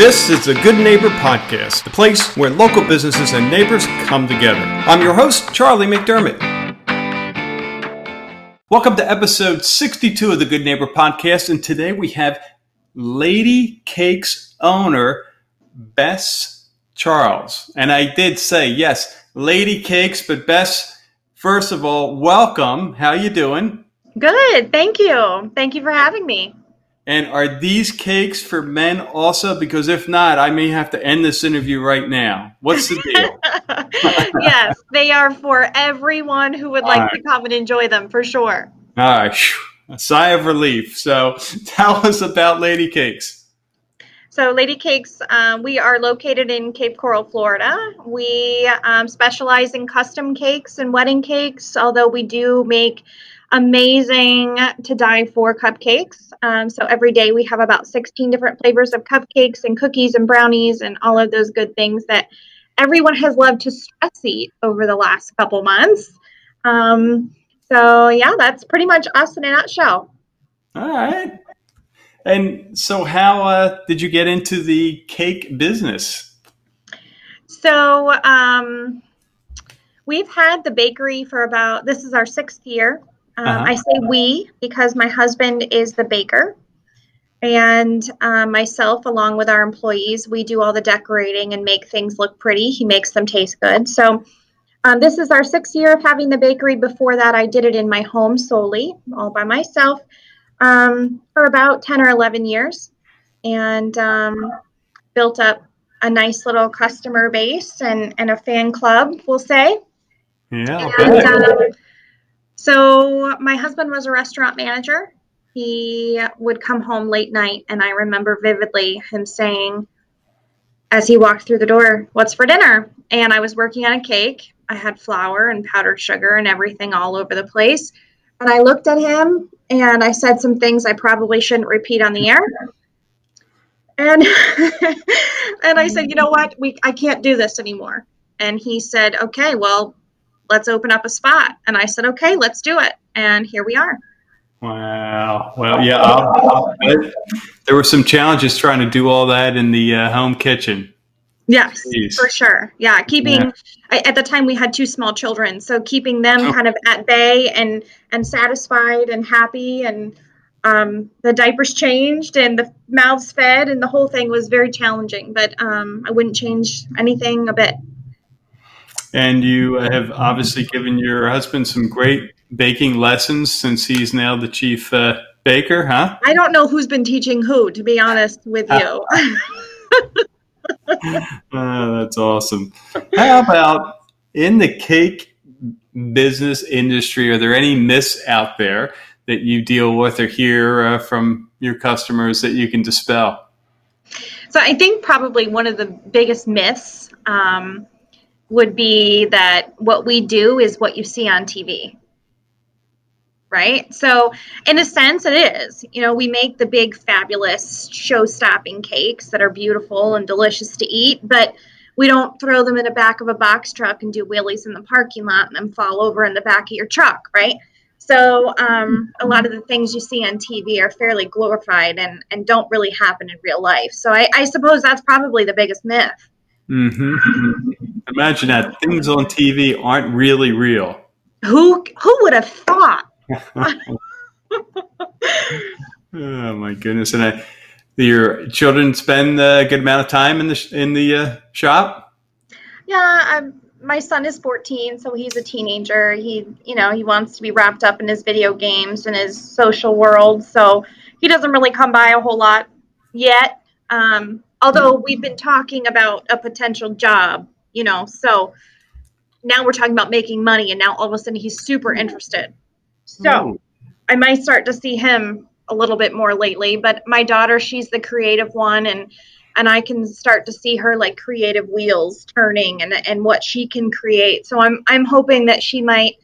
This is the Good Neighbor Podcast, the place where local businesses and neighbors come together. I'm your host, Charlie McDermott. Welcome to episode 62 of the Good Neighbor Podcast, and today we have Lady Cakes owner, Bess Charles. And I did say, yes, Lady Cakes, but Bess, first of all, welcome. How you doing? Good. Thank you. Thank you for having me. And are these cakes for men also? Because if not, I may have to end this interview right now. What's the deal? yes, they are for everyone who would like right. to come and enjoy them for sure. All right. A sigh of relief. So tell us about Lady Cakes. So, Lady Cakes, um, we are located in Cape Coral, Florida. We um, specialize in custom cakes and wedding cakes, although we do make amazing to die for cupcakes. Um, so every day we have about 16 different flavors of cupcakes and cookies and brownies and all of those good things that everyone has loved to stress eat over the last couple months. Um, so yeah, that's pretty much us in a nutshell. All right. And so, how uh, did you get into the cake business? So, um, we've had the bakery for about this is our sixth year. Um, uh-huh. I say we because my husband is the baker. And uh, myself, along with our employees, we do all the decorating and make things look pretty. He makes them taste good. So, um, this is our sixth year of having the bakery. Before that, I did it in my home solely, all by myself, um, for about 10 or 11 years and um, built up a nice little customer base and, and a fan club, we'll say. Yeah. And, um, so my husband was a restaurant manager. He would come home late night, and I remember vividly him saying, as he walked through the door, What's for dinner? And I was working on a cake. I had flour and powdered sugar and everything all over the place. And I looked at him and I said some things I probably shouldn't repeat on the air. And and I said, you know what? We I can't do this anymore. And he said, okay, well, let's open up a spot. And I said, okay, let's do it. And here we are. Wow. Well, yeah, I'll, I'll there were some challenges trying to do all that in the uh, home kitchen. Yes, Jeez. for sure. Yeah, keeping yeah. I, at the time we had two small children, so keeping them oh. kind of at bay and and satisfied and happy, and um, the diapers changed and the mouths fed, and the whole thing was very challenging. But um, I wouldn't change anything a bit. And you have obviously given your husband some great baking lessons since he's now the chief uh, baker, huh? I don't know who's been teaching who, to be honest with you. oh, that's awesome. How about in the cake business industry? Are there any myths out there that you deal with or hear uh, from your customers that you can dispel? So, I think probably one of the biggest myths um, would be that what we do is what you see on TV. Right? So, in a sense, it is. You know, we make the big, fabulous, show stopping cakes that are beautiful and delicious to eat, but we don't throw them in the back of a box truck and do wheelies in the parking lot and then fall over in the back of your truck, right? So um, a lot of the things you see on TV are fairly glorified and, and don't really happen in real life. So I, I suppose that's probably the biggest myth. Mm-hmm. Imagine that things on TV aren't really real. Who who would have thought? oh my goodness! And I, your children spend a good amount of time in the in the uh, shop. Yeah, um, my son is 14, so he's a teenager. He, you know, he wants to be wrapped up in his video games and his social world, so he doesn't really come by a whole lot yet. Um, although we've been talking about a potential job, you know, so now we're talking about making money, and now all of a sudden he's super interested. So I might start to see him a little bit more lately. But my daughter, she's the creative one, and and I can start to see her like creative wheels turning and and what she can create. So I'm I'm hoping that she might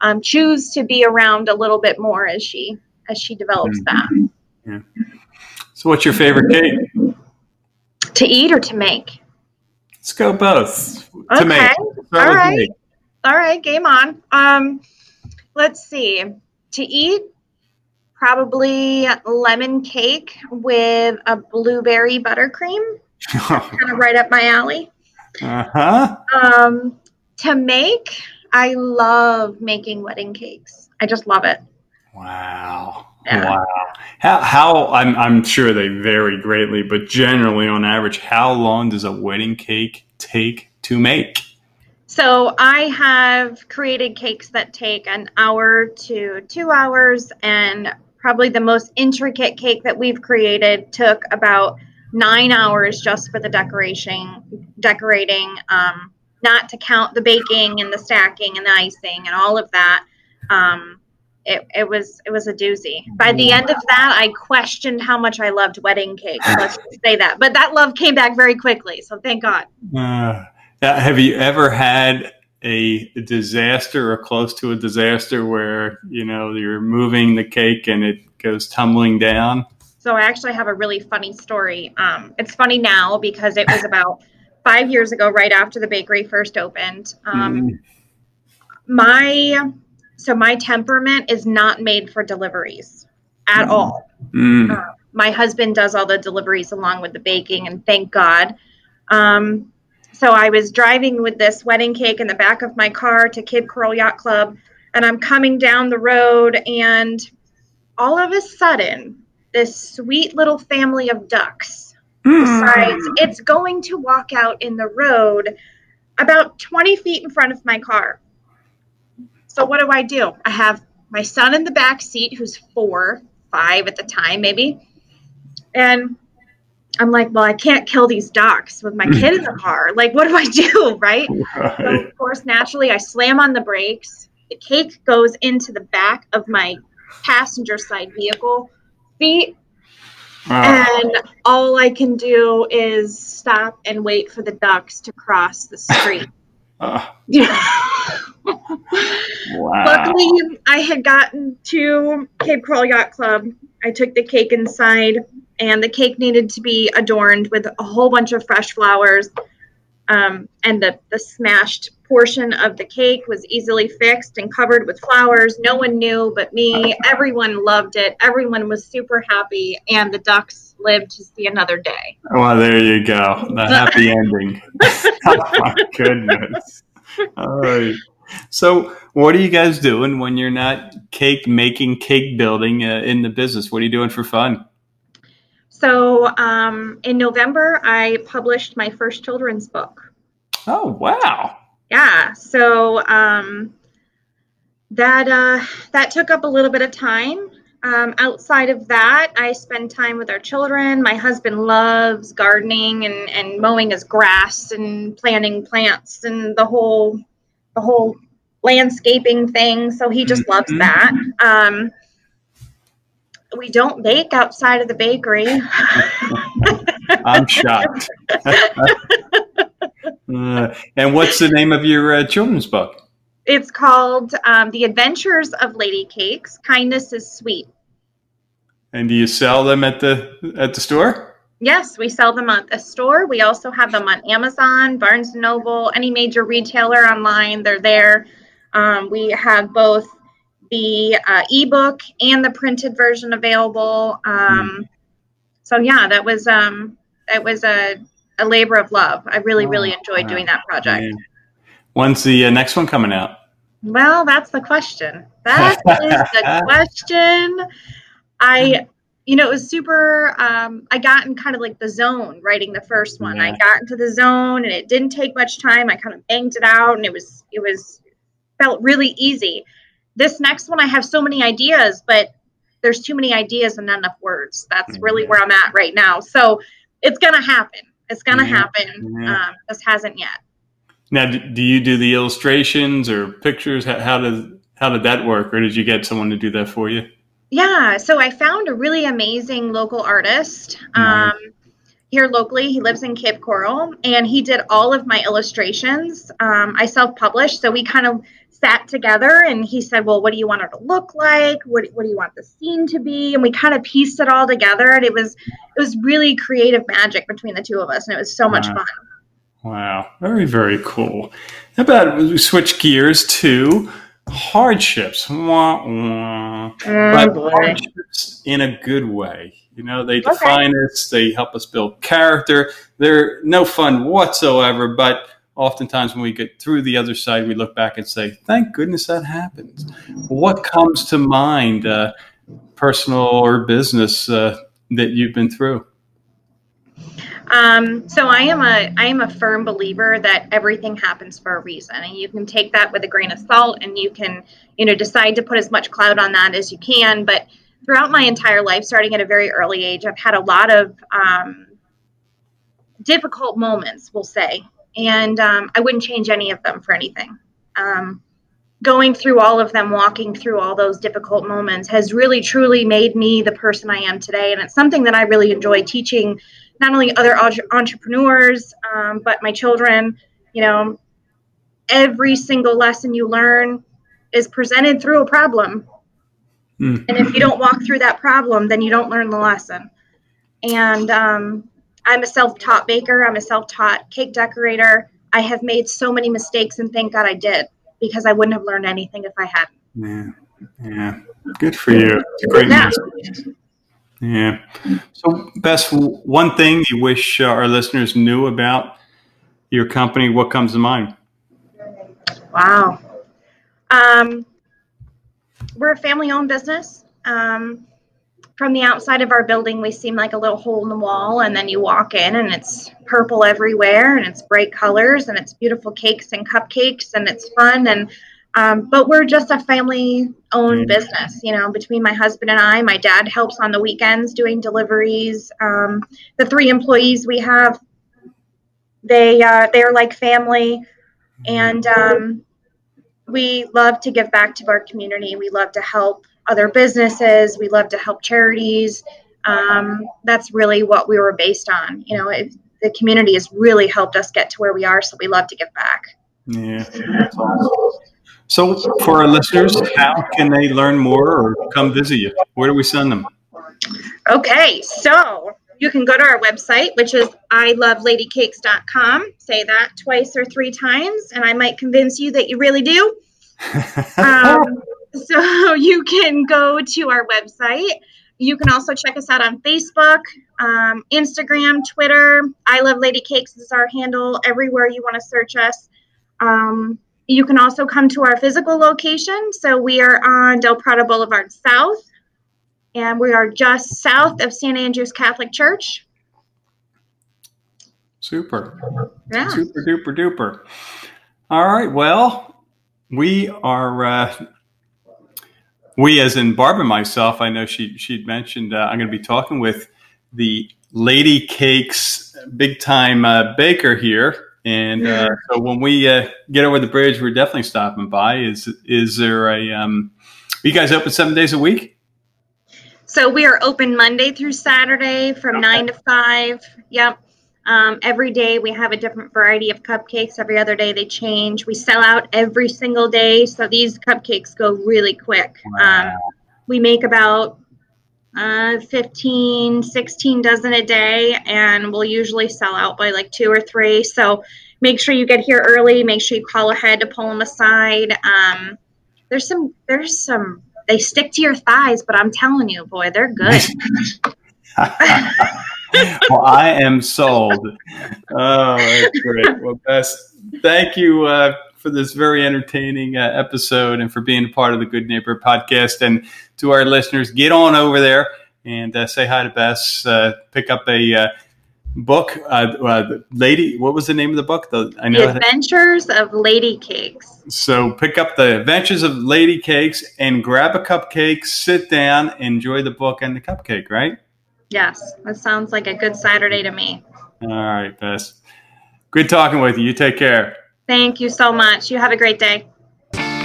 um, choose to be around a little bit more as she as she develops mm-hmm. that. Yeah. So, what's your favorite cake? To eat or to make? Let's go both. Okay. To make. All right. Make. All right. Game on. Um, let's see. To eat, probably lemon cake with a blueberry buttercream. kind of right up my alley. Uh huh. Um, to make, I love making wedding cakes. I just love it. Wow. Yeah. Wow. How, how I'm, I'm sure they vary greatly, but generally on average, how long does a wedding cake take to make? So I have created cakes that take an hour to two hours, and probably the most intricate cake that we've created took about nine hours just for the decoration, decorating, um, not to count the baking and the stacking and the icing and all of that. Um, it, it was it was a doozy. By the end of that, I questioned how much I loved wedding cakes. Let's say that. But that love came back very quickly, so thank God. Uh, have you ever had a disaster or close to a disaster where you know you're moving the cake and it goes tumbling down? So I actually have a really funny story. Um, it's funny now because it was about five years ago, right after the bakery first opened. Um, Mm. My so my temperament is not made for deliveries at Mm. all. Mm. Uh, my husband does all the deliveries along with the baking, and thank God. Um, so I was driving with this wedding cake in the back of my car to Cape Coral Yacht Club, and I'm coming down the road, and all of a sudden, this sweet little family of ducks decides it's going to walk out in the road about 20 feet in front of my car. So what do I do? I have my son in the back seat who's four, five at the time, maybe. And I'm like, well, I can't kill these ducks with my kid in the car. Like, what do I do? Right. So, of course, naturally, I slam on the brakes. The cake goes into the back of my passenger side vehicle seat. Wow. And all I can do is stop and wait for the ducks to cross the street. Uh, wow. Luckily, I had gotten to Cape Coral Yacht Club. I took the cake inside, and the cake needed to be adorned with a whole bunch of fresh flowers. Um, and the, the smashed portion of the cake was easily fixed and covered with flowers. No one knew but me. Everyone loved it. Everyone was super happy, and the ducks lived to see another day. Well, there you go. The happy ending. oh my goodness. All right. So, what are you guys doing when you're not cake making, cake building uh, in the business? What are you doing for fun? So, um, in November, I published my first children's book. Oh, wow. Yeah so um, that uh, that took up a little bit of time um, outside of that i spend time with our children my husband loves gardening and, and mowing his grass and planting plants and the whole the whole landscaping thing so he just loves Mhm. that um, we don't bake outside of the bakery I'm shocked. Uh, and what's the name of your uh, children's book? it's called um, the adventures of lady cakes kindness is sweet And do you sell them at the at the store? Yes, we sell them at the store. We also have them on Amazon, Barnes and Noble, any major retailer online. They're there. Um, we have both the uh, ebook and the printed version available. Um, so yeah, that was um, that was a, a labor of love. I really, really Oh, enjoyed wow. doing that project. Yeah. When's the uh, next one coming out? Well, that's the question. That is the question. I, you know, it was super. Um, I got in kind of like the zone writing the first one. I got into the zone, and it didn't take much time. I kind of banged it out, and it was it was felt really easy. This next one, I have so many ideas, but there's too many ideas and not enough words. That's really Yeah. where I'm at right now. So it's gonna happen. It's gonna Yeah. happen. Yeah. Um, this hasn't yet. Now, do you do the illustrations or pictures? How, how does how did that work, or did you get someone to do that for you? Yeah, so I found a really amazing local artist Nice. um, here locally. He lives in Cape Coral, and he did all of my illustrations. Um, I self-published, so we kind of sat together, and he said, "Well, what do you want her to look like? What What do you want the scene to be?" And we kind of pieced it all together, and it was it was really creative magic between the two of us, and it was so much fun. Wow, very very cool. How about we switch gears to hardships. Wah, wah. Mm, but hardships in a good way. You know, they define okay. us, they help us build character. They're no fun whatsoever, but oftentimes when we get through the other side, we look back and say, thank goodness that happened. What comes to mind, uh, personal or business, uh, that you've been through? Um, so I am a I am a firm believer that everything happens for a reason, and you can take that with a grain of salt, and you can you know decide to put as much cloud on that as you can. But throughout my entire life, starting at a very early age, I've had a lot of um, difficult moments, we'll say, and um, I wouldn't change any of them for anything. Um, going through all of them, walking through all those difficult moments, has really truly made me the person I am today, and it's something that I really enjoy teaching not only other entrepreneurs, um, but my children. You know, every single lesson you learn is presented through a problem. Mm. And if you don't walk through that problem, then you don't learn the lesson. And um, I'm a self taught baker, I'm a self taught cake decorator. I have made so many mistakes, and thank God I did because I wouldn't have learned anything if I hadn't. Yeah, yeah, good for you. Great yeah. message. Yeah. So, Bess, one thing you wish uh, our listeners knew about your company, what comes to mind? Wow. Um, we're a family owned business. Um, from the outside of our building, we seem like a little hole in the wall, and then you walk in and it's purple everywhere, and it's bright colors, and it's beautiful cakes and cupcakes, and it's fun. And um, but we're just a family owned mm-hmm. business, you know, between my husband and I. My dad helps on the weekends doing deliveries. Um, the three employees we have, they uh, they're like family, and um, we love to give back to our community. We love to help other businesses. We love to help charities. Um, that's really what we were based on. You know, it, the community has really helped us get to where we are, so we love to give back. Yeah. So, for our listeners, how can they learn more or come visit you? Where do we send them? Okay, so you can go to our website, which is iloveladykakes.com. Say that twice or three times, and I might convince you that you really do. um, so you can go to our website. You can also check us out on Facebook, um, Instagram, Twitter. I Love Lady Cakes is our handle everywhere you want to search us. Um, you can also come to our physical location. So we are on Del Prado Boulevard South, and we are just south of St. Andrew's Catholic Church. Super. Yeah. Super duper duper. All right. Well, we are. Uh, we, as in Barb and myself, I know she she'd mentioned. Uh, I'm going to be talking with the Lady Cakes big time uh, baker here and uh, so when we uh, get over the bridge, we're definitely stopping by. Is is there a? Um, are you guys open seven days a week? So we are open Monday through Saturday from okay. nine to five. Yep. Um, every day we have a different variety of cupcakes. Every other day they change. We sell out every single day, so these cupcakes go really quick. Wow. Um, we make about uh, 15, 16 dozen a day, and we'll usually sell out by like two or three. So make sure you get here early. Make sure you call ahead to pull them aside. Um, there's some, there's some, they stick to your thighs, but I'm telling you, boy, they're good. well, I am sold. Oh, that's great. Well, Bess, thank you uh, for this very entertaining uh, episode and for being a part of the Good Neighbor podcast. And to our listeners, get on over there and uh, say hi to Bess. Uh, pick up a uh, book, uh, uh, Lady. What was the name of the book? The I know the Adventures of Lady Cakes. So pick up the Adventures of Lady Cakes and grab a cupcake. Sit down, enjoy the book and the cupcake. Right? Yes, that sounds like a good Saturday to me. All right, Bess. Good talking with you. You take care. Thank you so much. You have a great day.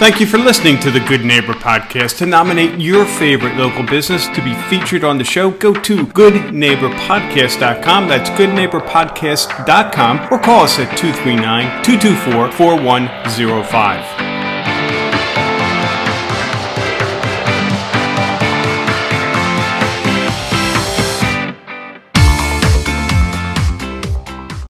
Thank you for listening to the Good Neighbor Podcast. To nominate your favorite local business to be featured on the show, go to goodneighborpodcast.com. That's goodneighborpodcast.com or call us at 239 224 4105.